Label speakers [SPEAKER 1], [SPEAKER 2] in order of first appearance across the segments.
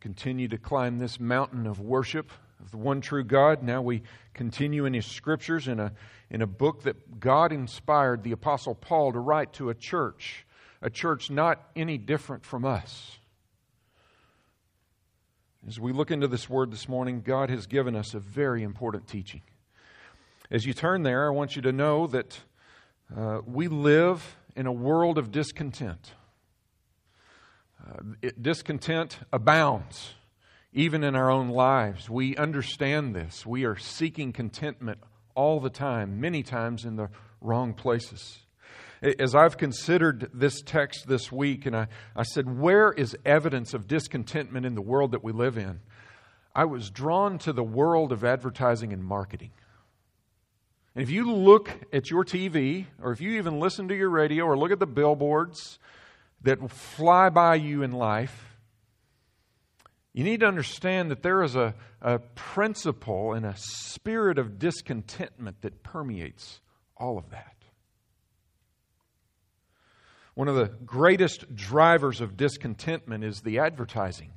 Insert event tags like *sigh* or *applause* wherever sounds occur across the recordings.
[SPEAKER 1] continue to climb this mountain of worship of the one true God. Now we continue in His scriptures in a, in a book that God inspired the Apostle Paul to write to a church, a church not any different from us. As we look into this word this morning, God has given us a very important teaching. As you turn there, I want you to know that uh, we live in a world of discontent. Uh, it, discontent abounds, even in our own lives. We understand this. We are seeking contentment all the time, many times in the wrong places. As I've considered this text this week, and I, I said, Where is evidence of discontentment in the world that we live in? I was drawn to the world of advertising and marketing. And if you look at your TV, or if you even listen to your radio, or look at the billboards, that fly by you in life, you need to understand that there is a, a principle and a spirit of discontentment that permeates all of that. One of the greatest drivers of discontentment is the advertising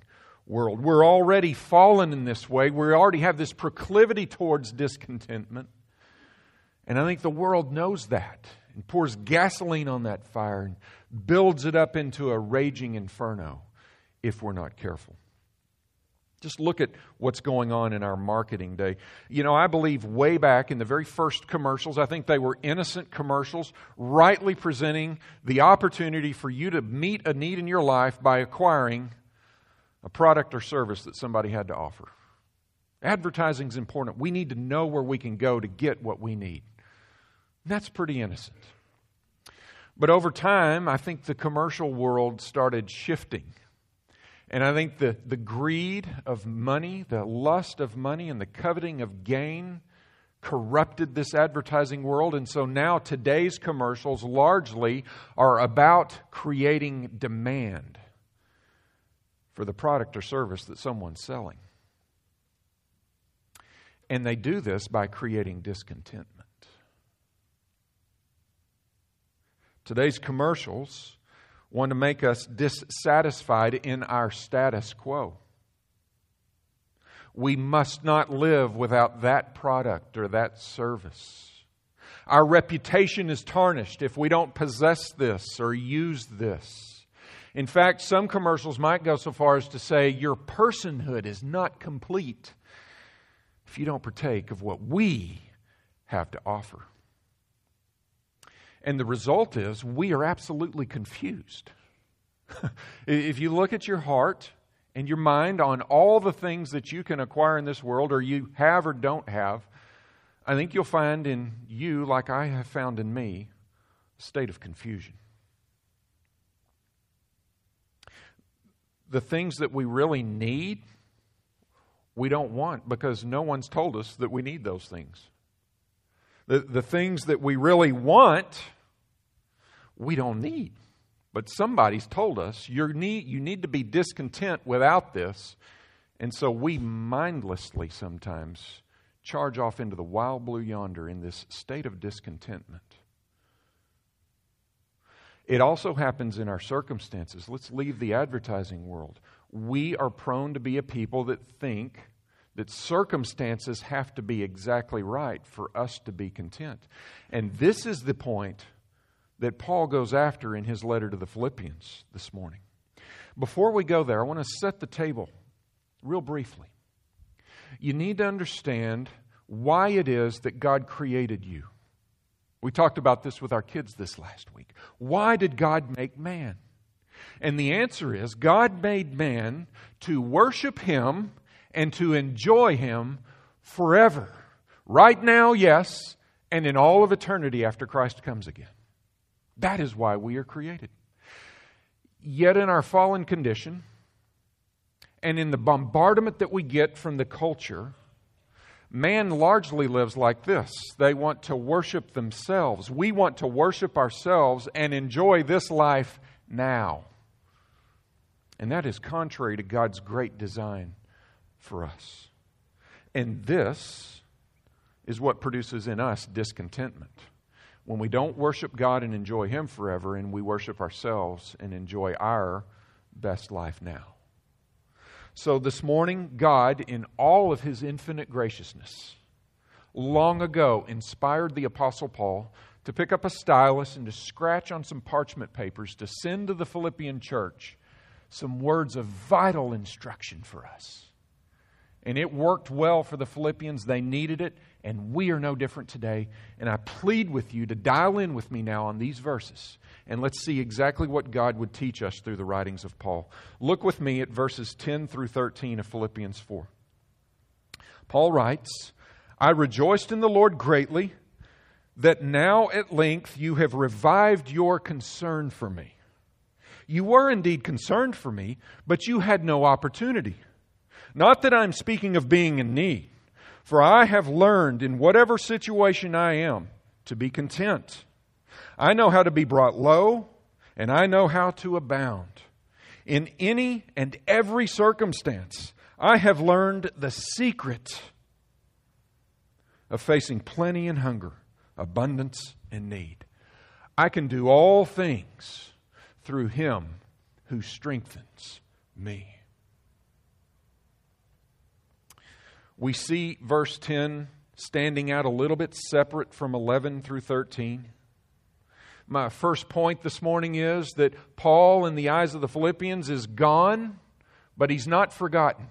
[SPEAKER 1] world. We're already fallen in this way. We already have this proclivity towards discontentment. And I think the world knows that and pours gasoline on that fire and builds it up into a raging inferno if we're not careful. Just look at what's going on in our marketing day. You know, I believe way back in the very first commercials, I think they were innocent commercials, rightly presenting the opportunity for you to meet a need in your life by acquiring a product or service that somebody had to offer. Advertising is important. We need to know where we can go to get what we need. That's pretty innocent. But over time, I think the commercial world started shifting. And I think the, the greed of money, the lust of money, and the coveting of gain corrupted this advertising world. And so now today's commercials largely are about creating demand for the product or service that someone's selling. And they do this by creating discontentment. Today's commercials want to make us dissatisfied in our status quo. We must not live without that product or that service. Our reputation is tarnished if we don't possess this or use this. In fact, some commercials might go so far as to say your personhood is not complete if you don't partake of what we have to offer. And the result is we are absolutely confused. *laughs* if you look at your heart and your mind on all the things that you can acquire in this world, or you have or don't have, I think you'll find in you, like I have found in me, a state of confusion. The things that we really need, we don't want because no one's told us that we need those things. The, the things that we really want, we don't need. But somebody's told us you need, you need to be discontent without this. And so we mindlessly sometimes charge off into the wild blue yonder in this state of discontentment. It also happens in our circumstances. Let's leave the advertising world. We are prone to be a people that think that circumstances have to be exactly right for us to be content. And this is the point that Paul goes after in his letter to the Philippians this morning. Before we go there, I want to set the table real briefly. You need to understand why it is that God created you. We talked about this with our kids this last week. Why did God make man? And the answer is God made man to worship him and to enjoy Him forever. Right now, yes, and in all of eternity after Christ comes again. That is why we are created. Yet, in our fallen condition, and in the bombardment that we get from the culture, man largely lives like this. They want to worship themselves. We want to worship ourselves and enjoy this life now. And that is contrary to God's great design for us. And this is what produces in us discontentment. When we don't worship God and enjoy Him forever, and we worship ourselves and enjoy our best life now. So this morning, God, in all of his infinite graciousness, long ago inspired the Apostle Paul to pick up a stylus and to scratch on some parchment papers to send to the Philippian church some words of vital instruction for us. And it worked well for the Philippians. They needed it, and we are no different today. And I plead with you to dial in with me now on these verses, and let's see exactly what God would teach us through the writings of Paul. Look with me at verses 10 through 13 of Philippians 4. Paul writes, I rejoiced in the Lord greatly that now at length you have revived your concern for me. You were indeed concerned for me, but you had no opportunity. Not that I'm speaking of being in need, for I have learned in whatever situation I am to be content. I know how to be brought low, and I know how to abound. In any and every circumstance, I have learned the secret of facing plenty and hunger, abundance and need. I can do all things through him who strengthens me. We see verse 10 standing out a little bit separate from 11 through 13. My first point this morning is that Paul, in the eyes of the Philippians, is gone, but he's not forgotten.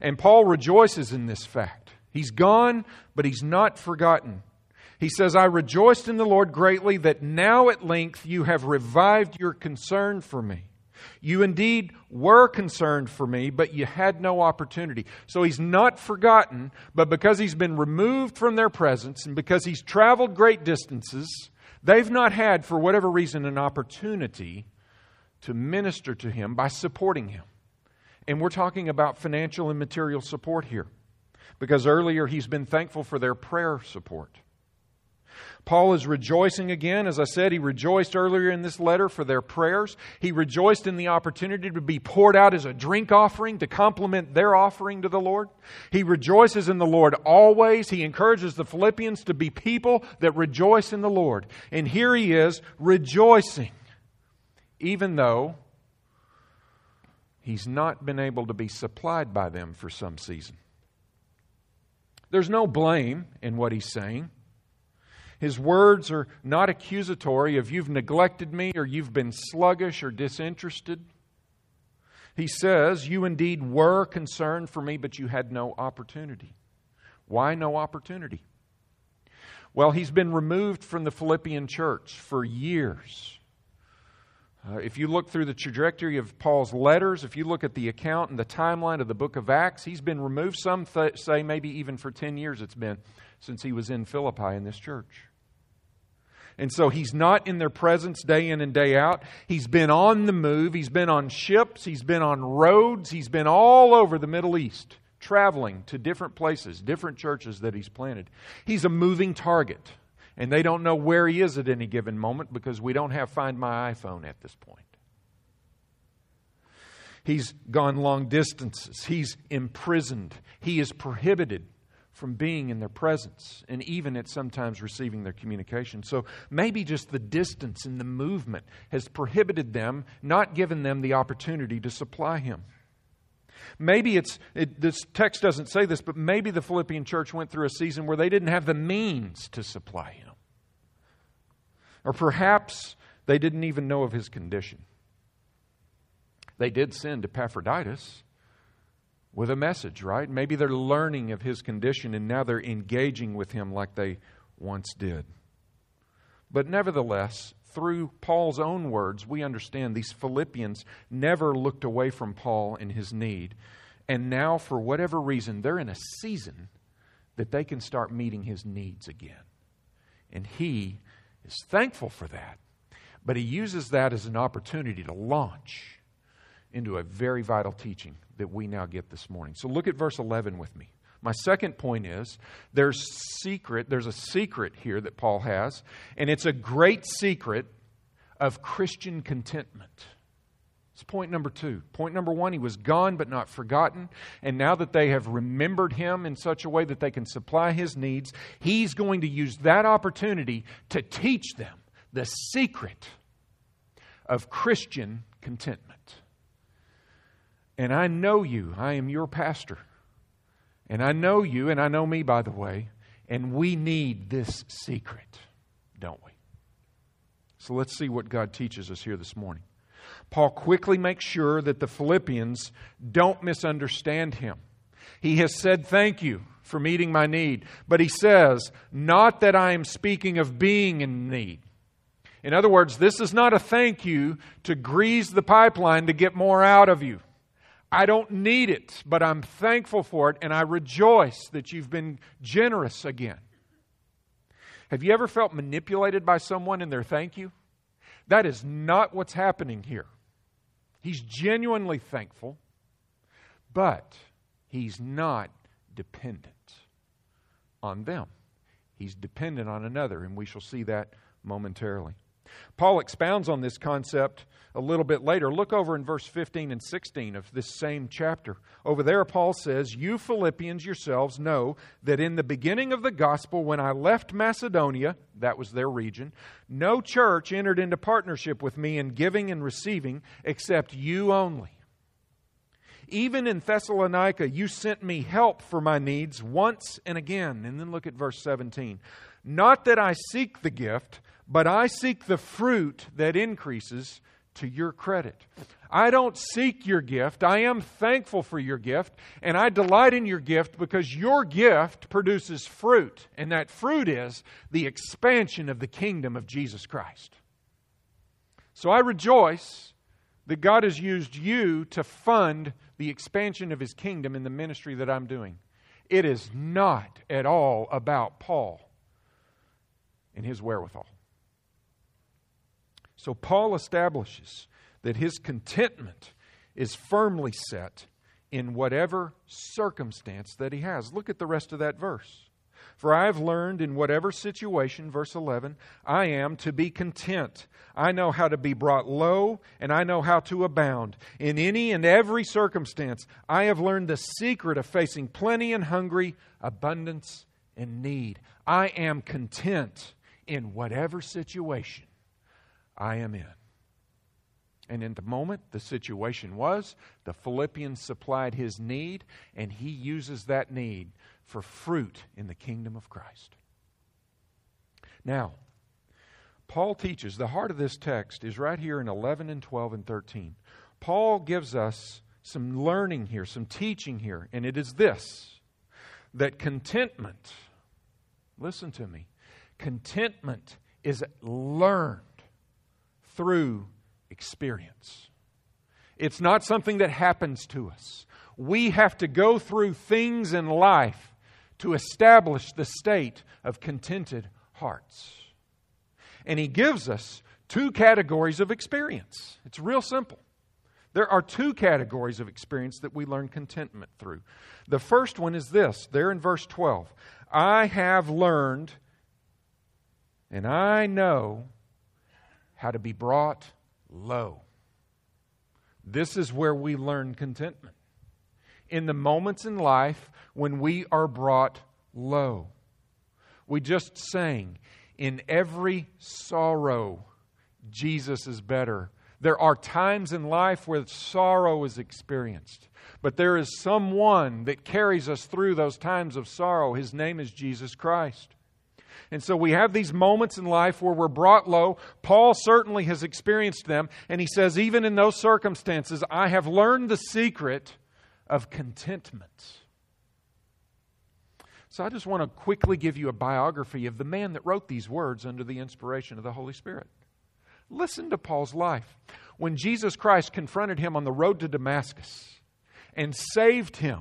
[SPEAKER 1] And Paul rejoices in this fact. He's gone, but he's not forgotten. He says, I rejoiced in the Lord greatly that now at length you have revived your concern for me. You indeed were concerned for me, but you had no opportunity. So he's not forgotten, but because he's been removed from their presence and because he's traveled great distances, they've not had, for whatever reason, an opportunity to minister to him by supporting him. And we're talking about financial and material support here because earlier he's been thankful for their prayer support. Paul is rejoicing again. As I said, he rejoiced earlier in this letter for their prayers. He rejoiced in the opportunity to be poured out as a drink offering to complement their offering to the Lord. He rejoices in the Lord always. He encourages the Philippians to be people that rejoice in the Lord. And here he is rejoicing, even though he's not been able to be supplied by them for some season. There's no blame in what he's saying. His words are not accusatory of you've neglected me or you've been sluggish or disinterested. He says, You indeed were concerned for me, but you had no opportunity. Why no opportunity? Well, he's been removed from the Philippian church for years. Uh, if you look through the trajectory of Paul's letters, if you look at the account and the timeline of the book of Acts, he's been removed, some th- say maybe even for 10 years it's been since he was in Philippi in this church. And so he's not in their presence day in and day out. He's been on the move. He's been on ships. He's been on roads. He's been all over the Middle East, traveling to different places, different churches that he's planted. He's a moving target. And they don't know where he is at any given moment because we don't have Find My iPhone at this point. He's gone long distances. He's imprisoned. He is prohibited from being in their presence and even at sometimes receiving their communication. So maybe just the distance and the movement has prohibited them, not given them the opportunity to supply him. Maybe it's, it, this text doesn't say this, but maybe the Philippian church went through a season where they didn't have the means to supply him. Or perhaps they didn't even know of his condition. They did send Epaphroditus with a message, right? Maybe they're learning of his condition and now they're engaging with him like they once did. But nevertheless, through Paul's own words, we understand these Philippians never looked away from Paul in his need. And now, for whatever reason, they're in a season that they can start meeting his needs again. And he is thankful for that. But he uses that as an opportunity to launch into a very vital teaching that we now get this morning. So look at verse 11 with me. My second point is there's secret, there's a secret here that Paul has, and it's a great secret of Christian contentment. It's point number two. Point number one, he was gone but not forgotten. And now that they have remembered him in such a way that they can supply his needs, he's going to use that opportunity to teach them the secret of Christian contentment. And I know you. I am your pastor. And I know you, and I know me, by the way. And we need this secret, don't we? So let's see what God teaches us here this morning. Paul quickly makes sure that the Philippians don't misunderstand him. He has said, Thank you for meeting my need. But he says, Not that I am speaking of being in need. In other words, this is not a thank you to grease the pipeline to get more out of you. I don't need it, but I'm thankful for it, and I rejoice that you've been generous again. Have you ever felt manipulated by someone in their thank you? That is not what's happening here. He's genuinely thankful, but he's not dependent on them. He's dependent on another, and we shall see that momentarily. Paul expounds on this concept a little bit later. Look over in verse 15 and 16 of this same chapter. Over there, Paul says, You Philippians yourselves know that in the beginning of the gospel, when I left Macedonia, that was their region, no church entered into partnership with me in giving and receiving except you only. Even in Thessalonica, you sent me help for my needs once and again. And then look at verse 17. Not that I seek the gift, but I seek the fruit that increases to your credit. I don't seek your gift. I am thankful for your gift, and I delight in your gift because your gift produces fruit, and that fruit is the expansion of the kingdom of Jesus Christ. So I rejoice that God has used you to fund the expansion of his kingdom in the ministry that I'm doing. It is not at all about Paul and his wherewithal. So Paul establishes that his contentment is firmly set in whatever circumstance that he has. Look at the rest of that verse. For I have learned in whatever situation, verse 11, I am to be content. I know how to be brought low, and I know how to abound. In any and every circumstance, I have learned the secret of facing plenty and hungry, abundance and need. I am content in whatever situation I am in. And in the moment the situation was, the Philippians supplied his need, and he uses that need for fruit in the kingdom of Christ. Now, Paul teaches, the heart of this text is right here in 11 and 12 and 13. Paul gives us some learning here, some teaching here, and it is this that contentment, listen to me, contentment is learned through experience. It's not something that happens to us. We have to go through things in life to establish the state of contented hearts. And he gives us two categories of experience. It's real simple. There are two categories of experience that we learn contentment through. The first one is this, there in verse 12 I have learned and I know how to be brought low. This is where we learn contentment in the moments in life when we are brought low. We just sang, In every sorrow, Jesus is better. There are times in life where sorrow is experienced, but there is someone that carries us through those times of sorrow. His name is Jesus Christ. And so we have these moments in life where we're brought low. Paul certainly has experienced them. And he says, even in those circumstances, I have learned the secret of contentment. So I just want to quickly give you a biography of the man that wrote these words under the inspiration of the Holy Spirit. Listen to Paul's life. When Jesus Christ confronted him on the road to Damascus and saved him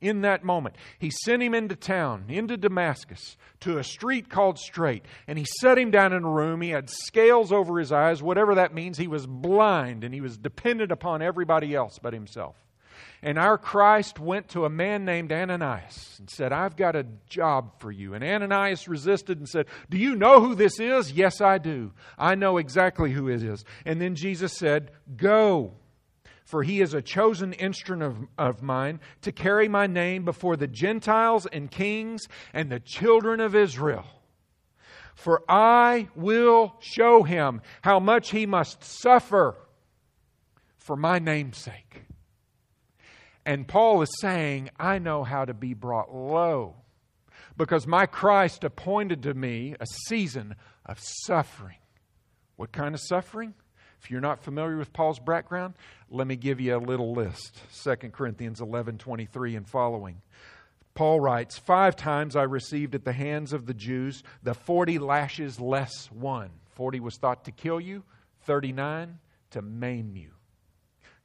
[SPEAKER 1] in that moment, he sent him into town, into Damascus, to a street called Straight, and he set him down in a room. He had scales over his eyes, whatever that means. He was blind and he was dependent upon everybody else but himself. And our Christ went to a man named Ananias and said, I've got a job for you. And Ananias resisted and said, Do you know who this is? Yes, I do. I know exactly who it is. And then Jesus said, Go, for he is a chosen instrument of, of mine to carry my name before the Gentiles and kings and the children of Israel. For I will show him how much he must suffer for my name's sake. And Paul is saying, I know how to be brought low because my Christ appointed to me a season of suffering. What kind of suffering? If you're not familiar with Paul's background, let me give you a little list. 2 Corinthians 11 23 and following. Paul writes, Five times I received at the hands of the Jews the 40 lashes less one. 40 was thought to kill you, 39 to maim you.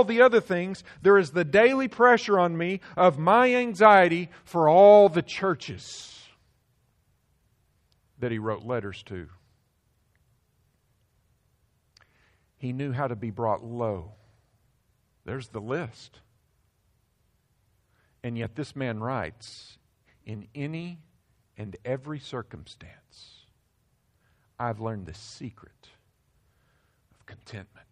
[SPEAKER 1] all the other things, there is the daily pressure on me of my anxiety for all the churches that he wrote letters to. He knew how to be brought low. There's the list. And yet, this man writes in any and every circumstance, I've learned the secret of contentment.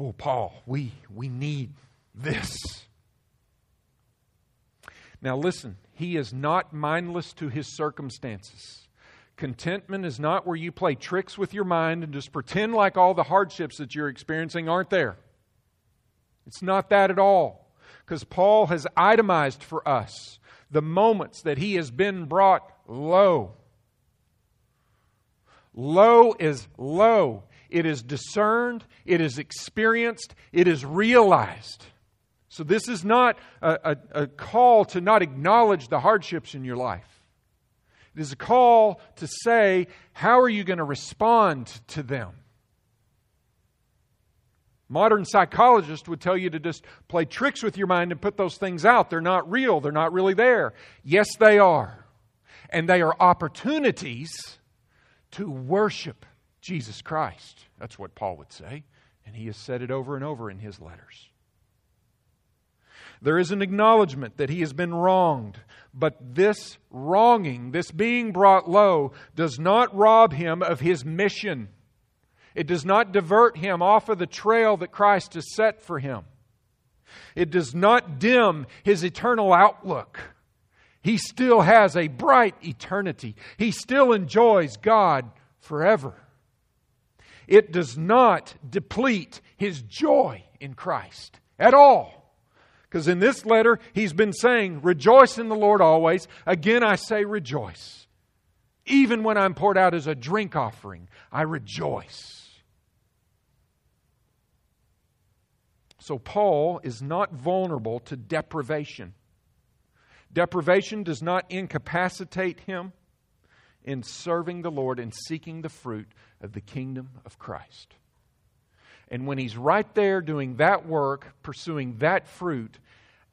[SPEAKER 1] Oh, Paul, we, we need this. Now, listen, he is not mindless to his circumstances. Contentment is not where you play tricks with your mind and just pretend like all the hardships that you're experiencing aren't there. It's not that at all. Because Paul has itemized for us the moments that he has been brought low. Low is low it is discerned, it is experienced, it is realized. So, this is not a, a, a, call to not acknowledge the hardships in your life. It is a call to say, how are you going to respond to them? Modern psychologists would tell you to just play tricks with your mind and put those things out. They're not real, they're not really there. Yes, they are. And they are opportunities to worship Jesus Christ. That's what Paul would say, and he has said it over and over in his letters. There is an acknowledgement that he has been wronged, but this wronging, this being brought low, does not rob him of his mission. It does not divert him off of the trail that Christ has set for him. It does not dim his eternal outlook. He still has a bright eternity. He still enjoys God forever it does not deplete his joy in Christ at all. Because in this letter, he's been saying, Rejoice in the Lord always. Again, I say, Rejoice. Even when I'm poured out as a drink offering, I rejoice. So, Paul is not vulnerable to deprivation. Deprivation does not incapacitate him in serving the Lord and seeking the fruit of the kingdom of Christ. And when he's right there doing that work, pursuing that fruit,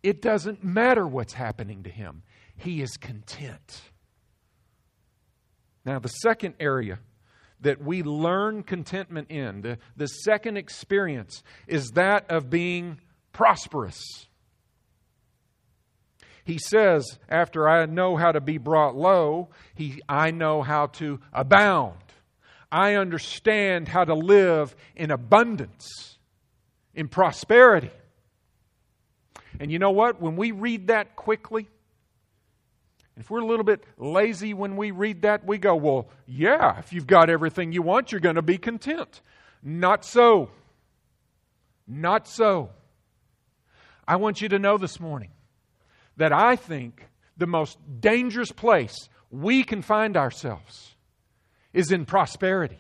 [SPEAKER 1] it doesn't matter what's happening to him. He is content. Now, the second area that we learn contentment in, the, the second experience, is that of being prosperous. He says, after I know how to be brought low, he, I know how to abound. I understand how to live in abundance, in prosperity. And you know what? When we read that quickly, if we're a little bit lazy when we read that, we go, well, yeah, if you've got everything you want, you're going to be content. Not so. Not so. I want you to know this morning that I think the most dangerous place we can find ourselves is in prosperity.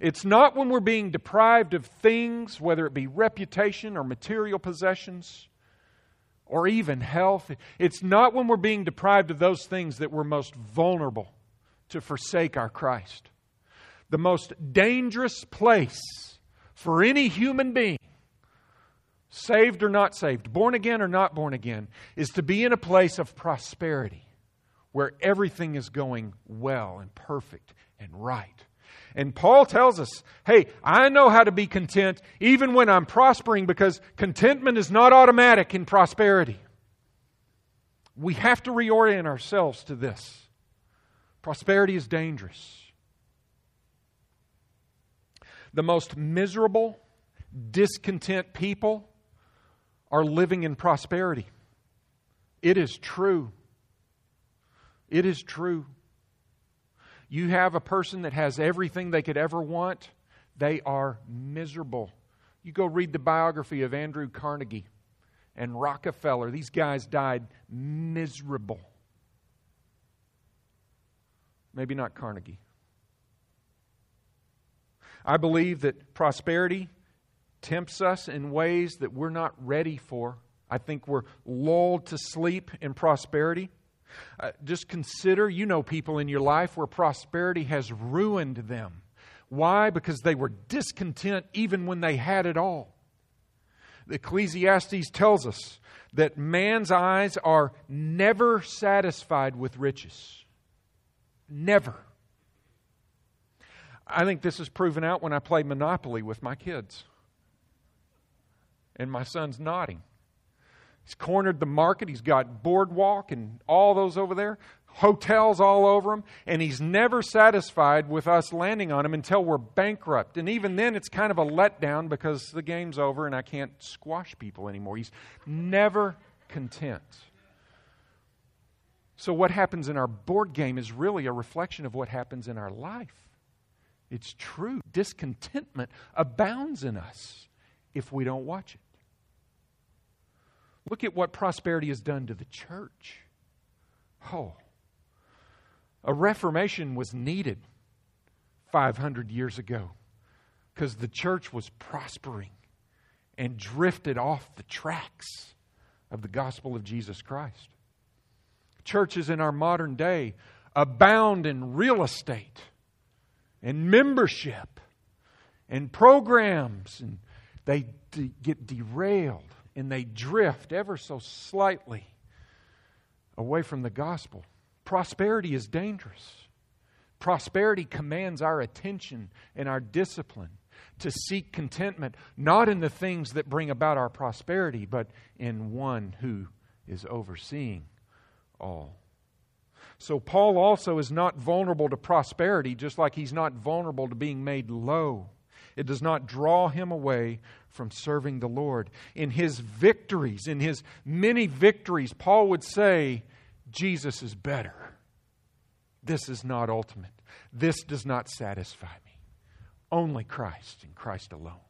[SPEAKER 1] It's not when we're being deprived of things, whether it be reputation or material possessions or even health. It's not when we're being deprived of those things that we're most vulnerable to forsake our Christ. The most dangerous place for any human being, saved or not saved, born again or not born again, is to be in a place of prosperity where everything is going well and perfect and right. And Paul tells us, hey, I know how to be content even when I'm prospering because contentment is not automatic in prosperity. We have to reorient ourselves to this. Prosperity is dangerous. The most miserable, discontent people are living in prosperity. It is true. It is true. You have a person that has everything they could ever want, they are miserable. You go read the biography of Andrew Carnegie and Rockefeller. These guys died miserable. Maybe not Carnegie. I believe that prosperity tempts us in ways that we're not ready for. I think we're lulled to sleep in prosperity. Uh, just consider you know people in your life where prosperity has ruined them. Why? Because they were discontent even when they had it all. Ecclesiastes tells us that man's eyes are never satisfied with riches. Never. I think this is proven out when I play Monopoly with my kids. And my son's nodding. He's cornered the market. He's got Boardwalk and all those over there, hotels all over him, and he's never satisfied with us landing on him until we're bankrupt. And even then, it's kind of a letdown because the game's over and I can't squash people anymore. He's never content. So, what happens in our board game is really a reflection of what happens in our life. It's true. Discontentment abounds in us if we don't watch it. Look at what prosperity has done to the church. Oh, a reformation was needed 500 years ago because the church was prospering and drifted off the tracks of the gospel of Jesus Christ. Churches in our modern day abound in real estate and membership and programs, and they get derailed and they drift ever so slightly away from the gospel. Prosperity is dangerous. Prosperity commands our attention and our discipline to seek contentment, not in the things that bring about our prosperity, but in one who is overseeing all. So, Paul also is not vulnerable to prosperity, just like he's not vulnerable to being made low. It does not draw him away from serving the Lord. In his victories, in his many victories, Paul would say, Jesus is better. This is not ultimate. This does not satisfy me. Only Christ and Christ alone.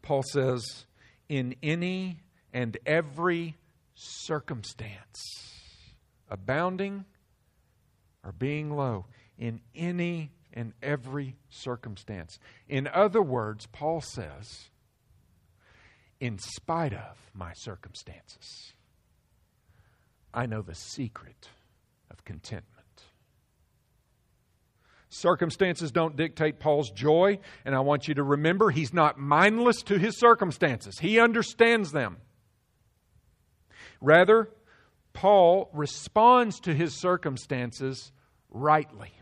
[SPEAKER 1] Paul says, in any and every circumstance, abounding or being low, in any in every circumstance. In other words, Paul says, in spite of my circumstances, I know the secret of contentment. Circumstances don't dictate Paul's joy, and I want you to remember he's not mindless to his circumstances. He understands them. Rather, Paul responds to his circumstances rightly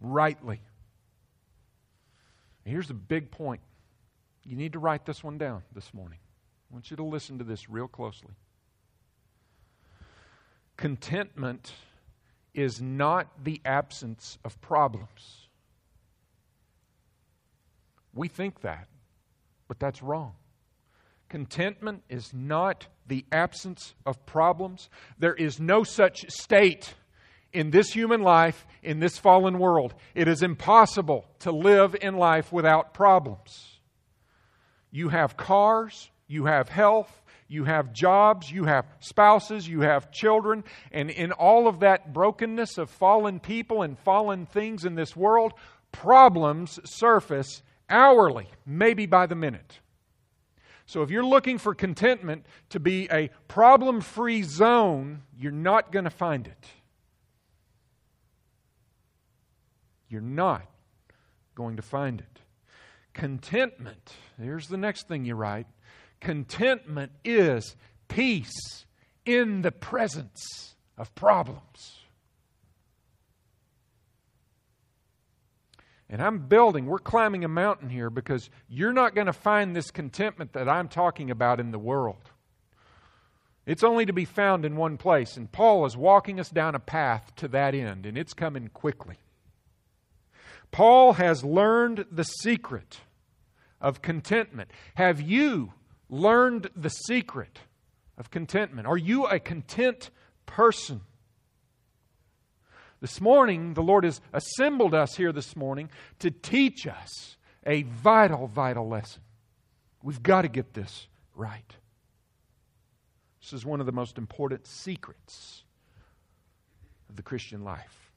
[SPEAKER 1] rightly. Here's the big point. You need to write this one down this morning. I want you to listen to this real closely. Contentment is not the absence of problems. We think that, but that's wrong. Contentment is not the absence of problems. There is no such state in this human life, in this fallen world. It is impossible to live in life without problems. You have cars, you have health, you have jobs, you have spouses, you have children, and in all of that brokenness of fallen people and fallen things in this world, problems surface hourly, maybe by the minute. So if you're looking for contentment to be a problem free zone, you're not going to find it. You're not going to find it. Contentment, here's the next thing you write contentment is peace in the presence of problems. And I'm building, we're climbing a mountain here because you're not going to find this contentment that I'm talking about in the world. It's only to be found in one place. And Paul is walking us down a path to that end, and it's coming quickly. Paul has learned the secret of contentment. Have you learned the secret of contentment? Are you a content person? This morning, the Lord has assembled us here this morning to teach us a vital, vital lesson. We've got to get this right. This is one of the most important secrets of the Christian life.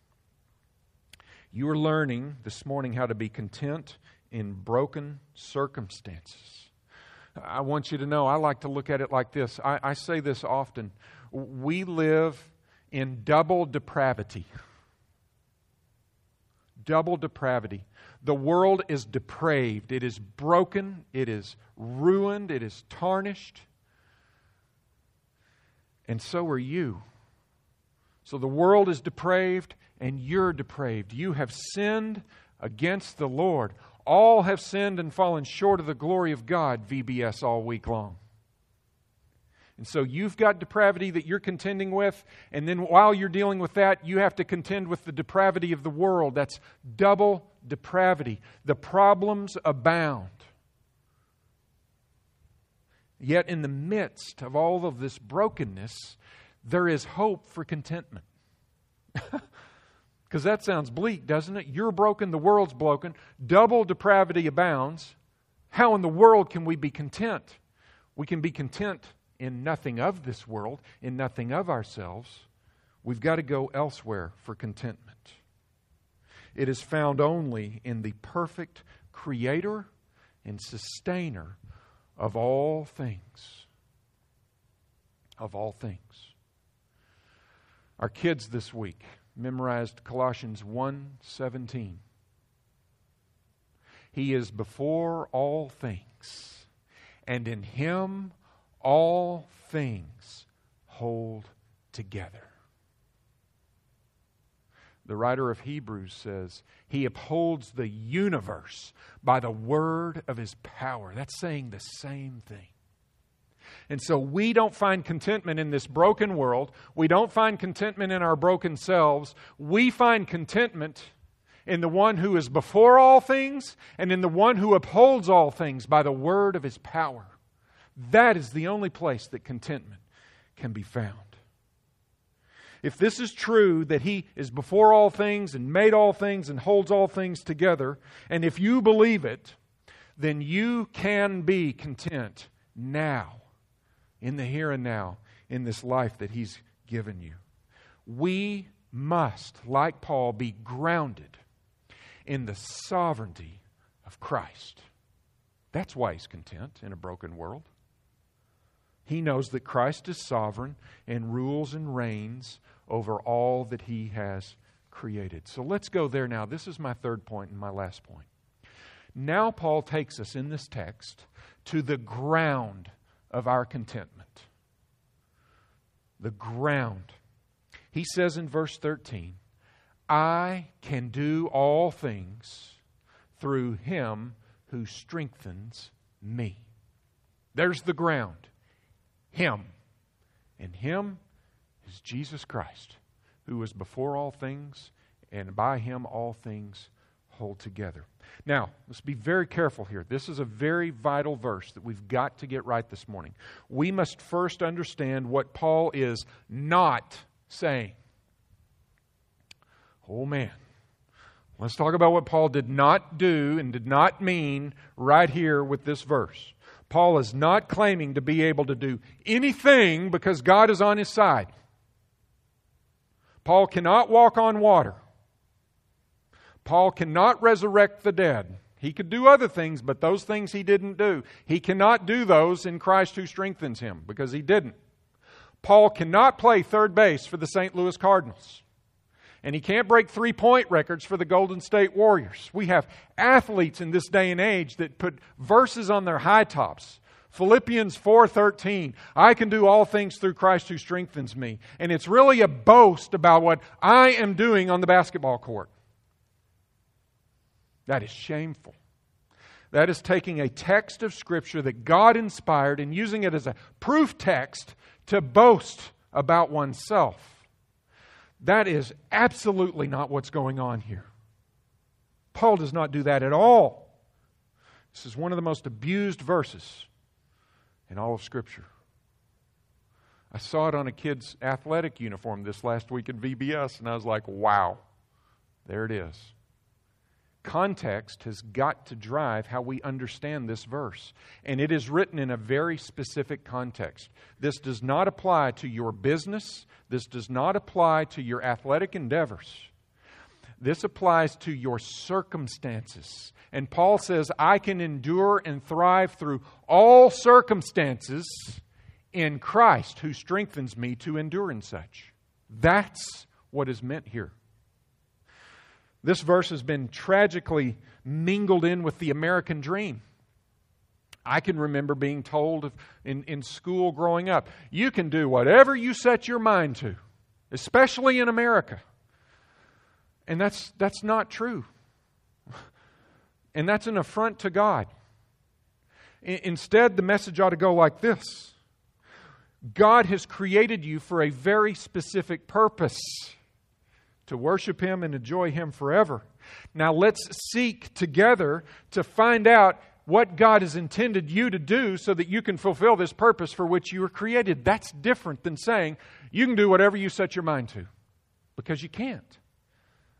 [SPEAKER 1] You are learning this morning how to be content in broken circumstances. I want you to know, I like to look at it like this. I, I say this often. We live in double depravity. Double depravity. The world is depraved, it is broken, it is ruined, it is tarnished. And so are you. So the world is depraved, and you're depraved. You have sinned against the Lord. All have sinned and fallen short of the glory of God, VBS, all week long. And so you've got depravity that you're contending with, and then while you're dealing with that, you have to contend with the depravity of the world. That's double depravity. The problems abound. Yet, in the midst of all of this brokenness, there is hope for contentment. *laughs* Because that sounds bleak, doesn't it? You're broken, the world's broken, double depravity abounds. How in the world can we be content? We can be content in nothing of this world, in nothing of ourselves. We've got to go elsewhere for contentment. It is found only in the perfect creator and sustainer of all things. Of all things. Our kids this week memorized Colossians 1:17. He is before all things, and in him all things hold together. The writer of Hebrews says, He upholds the universe by the word of His power. That's saying the same thing. And so we don't find contentment in this broken world. We don't find contentment in our broken selves. We find contentment in the one who is before all things and in the one who upholds all things by the word of his power. That is the only place that contentment can be found. If this is true, that He is before all things and made all things and holds all things together, and if you believe it, then you can be content now in the here and now, in this life that He's given you. We must, like Paul, be grounded in the sovereignty of Christ. That's why He's content in a broken world. He knows that Christ is sovereign and rules and reigns over all that He has created. So let's go there now. This is my third point and my last point. Now, Paul takes us in this text to the ground of our contentment. The ground. He says in verse 13, I can do all things through him who strengthens me. There's the ground. Him. And Him is Jesus Christ, who was before all things, and by Him all things hold together. Now, let's be very careful here. This is a very vital verse that we've got to get right this morning. We must first understand what Paul is not saying. Oh, man. Let's talk about what Paul did not do and did not mean right here with this verse. Paul is not claiming to be able to do anything because God is on his side. Paul cannot walk on water. Paul cannot resurrect the dead. He could do other things, but those things he didn't do. He cannot do those in Christ who strengthens him because he didn't. Paul cannot play third base for the St. Louis Cardinals. And he can't break three point records for the Golden State Warriors. We have athletes in this day and age that put verses on their high tops. Philippians 4:13 I can do all things through Christ who strengthens me and it's really a boast about what I am doing on the basketball court. That is shameful. That is taking a text of Scripture that God inspired and using it as a proof text to boast about oneself. That is absolutely not what's going on here. Paul does not do that at all. This is one of the most abused verses in all of Scripture. I saw it on a kid's athletic uniform this last week at VBS, and I was like, wow, there it is. Context has got to drive how we understand this verse. And it is written in a very specific context. This does not apply to your business, this does not apply to your athletic endeavors. This applies to your circumstances. And Paul says, I can endure and thrive through all circumstances in Christ who strengthens me to endure in such. That's what is meant here. This verse has been tragically mingled in with the American dream. I can remember being told in, in school growing up, you can do whatever you set your mind to, especially in America. And that's, that's not true. And that's an affront to God. Instead, the message ought to go like this God has created you for a very specific purpose to worship Him and enjoy Him forever. Now let's seek together to find out what God has intended you to do so that you can fulfill this purpose for which you were created. That's different than saying you can do whatever you set your mind to, because you can't.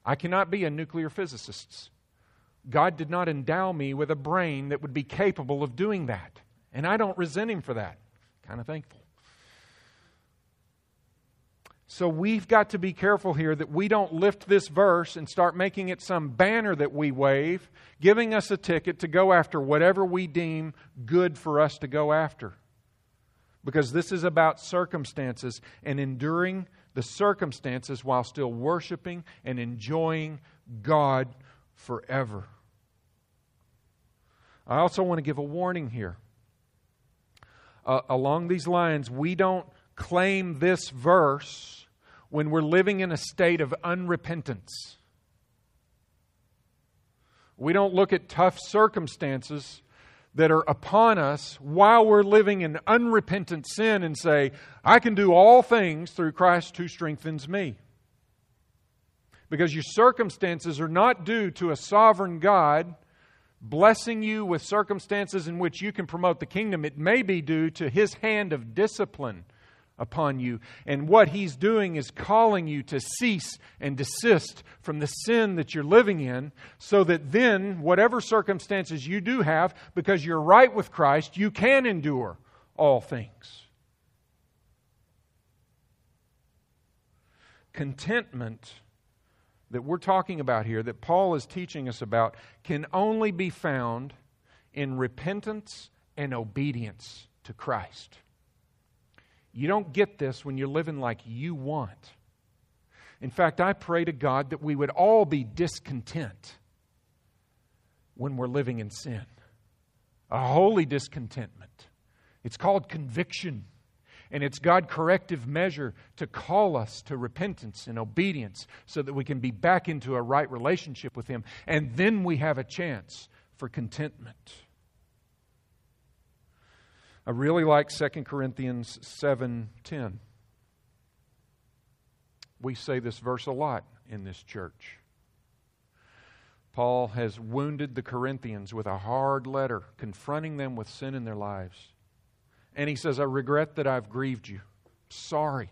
[SPEAKER 1] I cannot be a nuclear physicist. God did not endow me with a brain that would be capable of doing that. And I don't resent Him for that. Kind of thankful. So we've got to be careful here that we don't lift this verse and start making it some banner that we wave, giving us a ticket to go after whatever we deem good for us to go after. Because this is about circumstances and enduring the circumstances while still worshiping and enjoying God forever. I also want to give a warning here. Uh, along these lines, we don't claim this verse when we're living in a state of unrepentance. We don't look at tough circumstances that are upon us while we're living in unrepentant sin and say, I can do all things through Christ who strengthens me. Because your circumstances are not due to a sovereign God blessing you with circumstances in which you can promote the kingdom. It may be due to his hand of discipline upon you. And what he's doing is calling you to cease and desist from the sin that you're living in, so that then, whatever circumstances you do have, because you're right with Christ, you can endure all things. Contentment that we're talking about here, that Paul is teaching us about, can only be found in repentance and obedience to Christ. You don't get this when you're living like you want. In fact, I pray to God that we would all be discontent when we're living in sin. A holy discontentment. It's called conviction. And it's God corrective measure to call us to repentance and obedience so that we can be back into a right relationship with Him. And then we have a chance for contentment. I really like 2 Corinthians 7:10. We say this verse a lot in this church. Paul has wounded the Corinthians with a hard letter, confronting them with sin in their lives. And he says, I regret that I've grieved you. Sorry.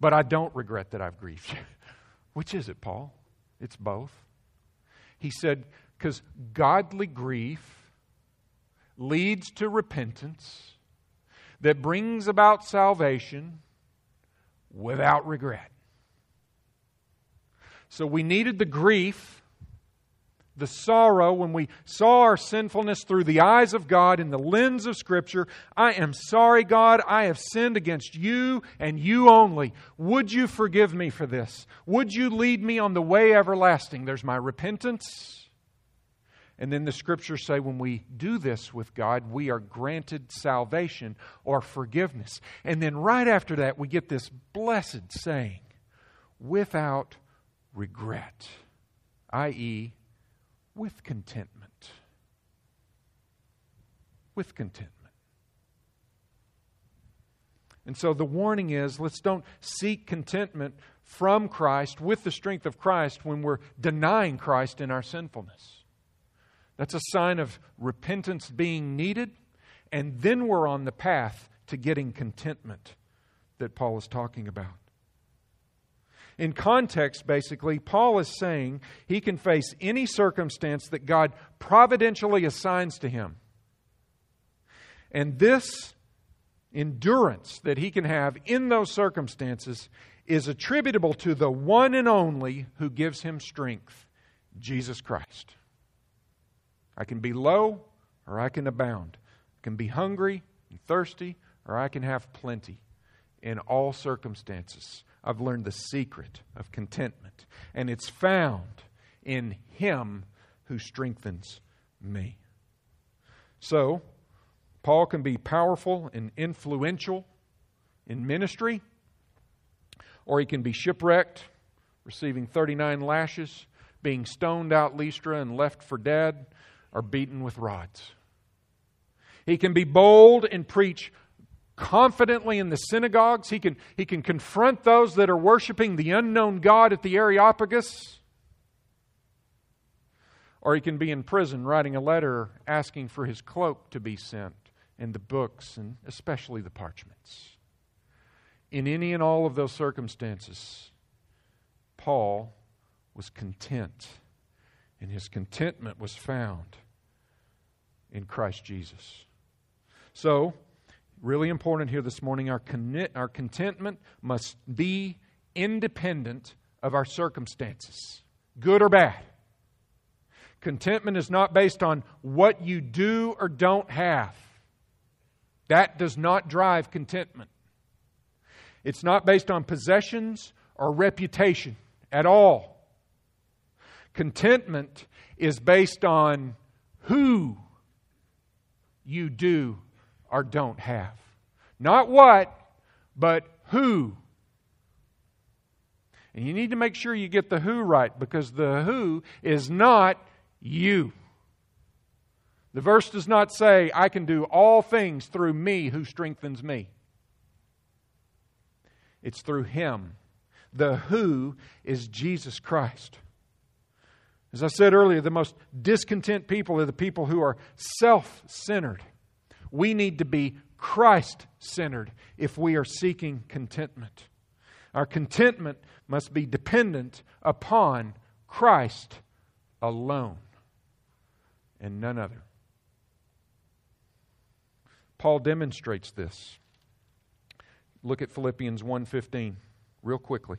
[SPEAKER 1] But I don't regret that I've grieved you. *laughs* Which is it, Paul? It's both. He said, because godly grief leads to repentance, that brings about salvation without regret. So we needed the grief, the sorrow, when we saw our sinfulness through the eyes of God in the lens of Scripture. I am sorry, God, I have sinned against you and you only. Would you forgive me for this? Would you lead me on the way everlasting? There's my repentance. And then the scriptures say when we do this with God, we are granted salvation or forgiveness. And then right after that, we get this blessed saying, without regret, i.e., with contentment. With contentment. And so the warning is let's don't seek contentment from Christ with the strength of Christ when we're denying Christ in our sinfulness. That's a sign of repentance being needed, and then we're on the path to getting contentment that Paul is talking about. In context, basically, Paul is saying he can face any circumstance that God providentially assigns to him. And this endurance that he can have in those circumstances is attributable to the one and only who gives him strength Jesus Christ. I can be low or I can abound. I can be hungry and thirsty or I can have plenty in all circumstances. I've learned the secret of contentment, and it's found in Him who strengthens me. So, Paul can be powerful and influential in ministry, or he can be shipwrecked, receiving 39 lashes, being stoned out Lystra and left for dead, or beaten with rods. He can be bold and preach confidently in the synagogues. He can, he can confront those that are worshiping the unknown God at the Areopagus. Or he can be in prison writing a letter asking for his cloak to be sent and the books and especially the parchments. In any and all of those circumstances, Paul was content, and his contentment was found in Christ Jesus. So, really important here this morning our, con- our contentment must be independent of our circumstances, good or bad. Contentment is not based on what you do or don't have. That does not drive contentment. It's not based on possessions or reputation at all. Contentment is based on who you do or don't have. Not what, but who. And you need to make sure you get the who right because the who is not you. The verse does not say, I can do all things through me who strengthens me. It's through him. The who is Jesus Christ. As I said earlier, the most discontent people are the people who are self centered. We need to be Christ centered if we are seeking contentment. Our contentment must be dependent upon Christ alone and none other. Paul demonstrates this. Look at Philippians 1:15 real quickly.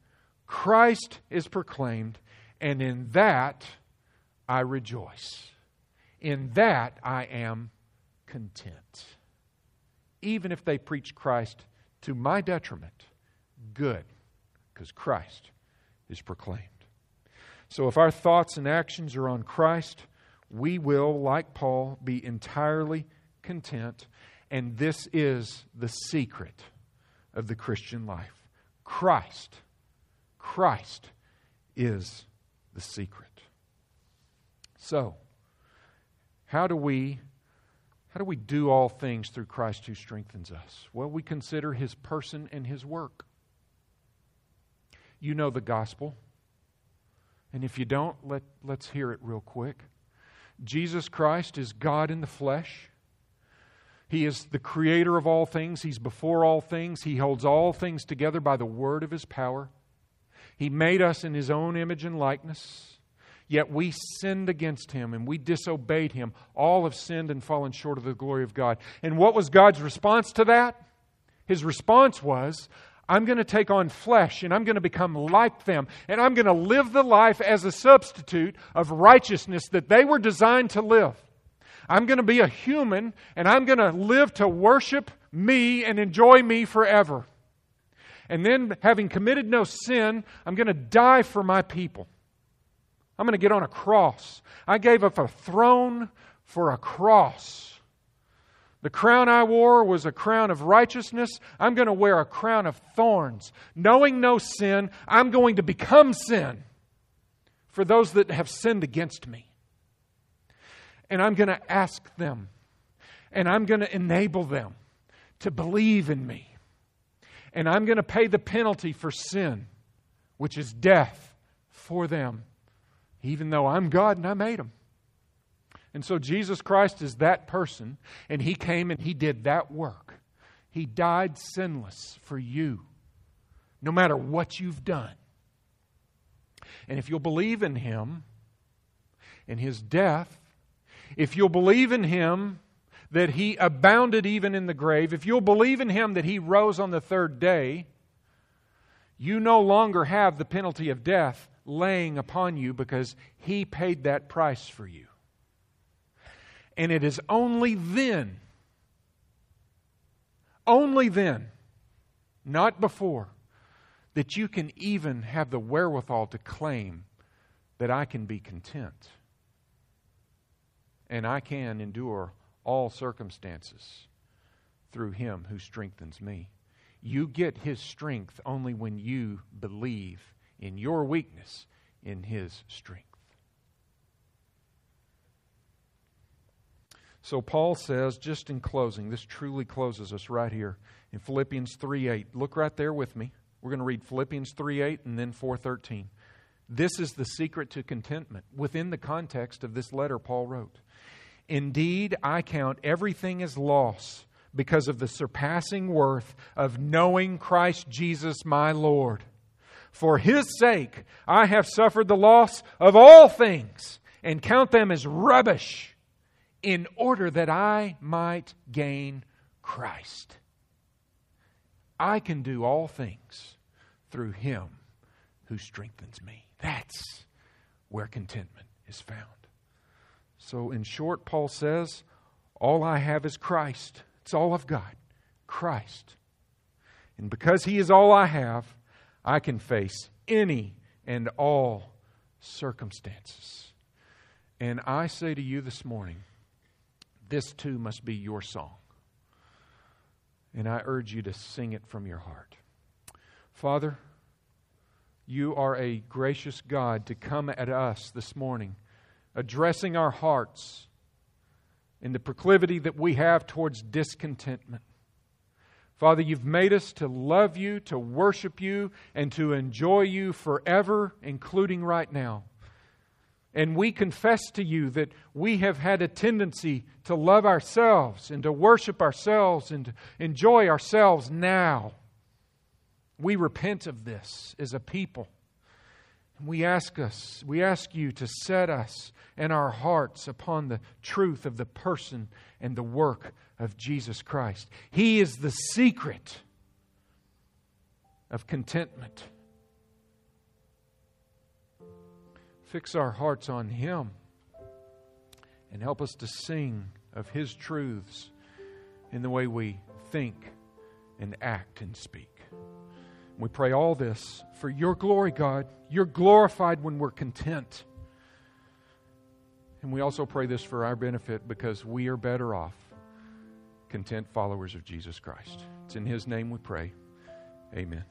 [SPEAKER 1] Christ is proclaimed, and in that I rejoice. In that I am content. Even if they preach Christ to my detriment, good, because Christ is proclaimed. So if our thoughts and actions are on Christ, we will, like Paul, be entirely content. And this is the secret of the Christian life. Christ, Christ is the secret. So, how do we how do we do all things through Christ who strengthens us? Well, we consider his person and his work. You know the gospel. And if you don't, let, let's hear it real quick. Jesus Christ is God in the flesh. He is the creator of all things. He's before all things. He holds all things together by the word of his power. He made us in his own image and likeness. Yet we sinned against him and we disobeyed him. All have sinned and fallen short of the glory of God. And what was God's response to that? His response was, I'm going to take on flesh and I'm going to become like them. And I'm going to live the life as a substitute of righteousness that they were designed to live. I'm going to be a human and I'm going to live to worship me and enjoy me forever. And then, having committed no sin, I'm going to die for my people. I'm going to get on a cross. I gave up a throne for a cross. The crown I wore was a crown of righteousness. I'm going to wear a crown of thorns. Knowing no sin, I'm going to become sin for those that have sinned against me. And I'm going to ask them, and I'm going to enable them to believe in me. And I'm going to pay the penalty for sin, which is death, for them, even though I'm God and I made them. And so Jesus Christ is that person, and He came and He did that work. He died sinless for you, no matter what you've done. And if you'll believe in Him, in His death, if you'll believe in Him that He abounded even in the grave, if you'll believe in Him that He rose on the third day, you no longer have the penalty of death laying upon you because He paid that price for you. And it is only then, only then, not before, that you can even have the wherewithal to claim that I can be content and I can endure all circumstances through Him who strengthens me. You get His strength only when you believe in your weakness in His strength. So Paul says, just in closing, this truly closes us right here in Philippians 3 8. Look right there with me. We're going to read Philippians 3 8 and then 413. This is the secret to contentment within the context of this letter Paul wrote. Indeed, I count everything as loss because of the surpassing worth of knowing Christ Jesus my Lord. For his sake, I have suffered the loss of all things and count them as rubbish in order that I might gain Christ. I can do all things through Him who strengthens me. That's where contentment is found. So, in short, Paul says, All I have is Christ. It's all I've got Christ. And because He is all I have, I can face any and all circumstances. And I say to you this morning, this too must be your song. And I urge you to sing it from your heart. Father, you are a gracious God to come at us this morning, addressing our hearts in the proclivity that we have towards discontentment. Father, you've made us to love you, to worship you, and to enjoy you forever, including right now. And we confess to you that we have had a tendency to love ourselves and to worship ourselves and to enjoy ourselves now. We repent of this as a people. We ask us, we ask you to set us and our hearts upon the truth of the person and the work of Jesus Christ. He is the secret of contentment. fix our hearts on Him and help us to sing of His truths in the way we think and act and speak. We pray all this for your glory, God. You're glorified when we're content. And we also pray this for our benefit because we are better off content followers of Jesus Christ. It's in His name we pray. Amen.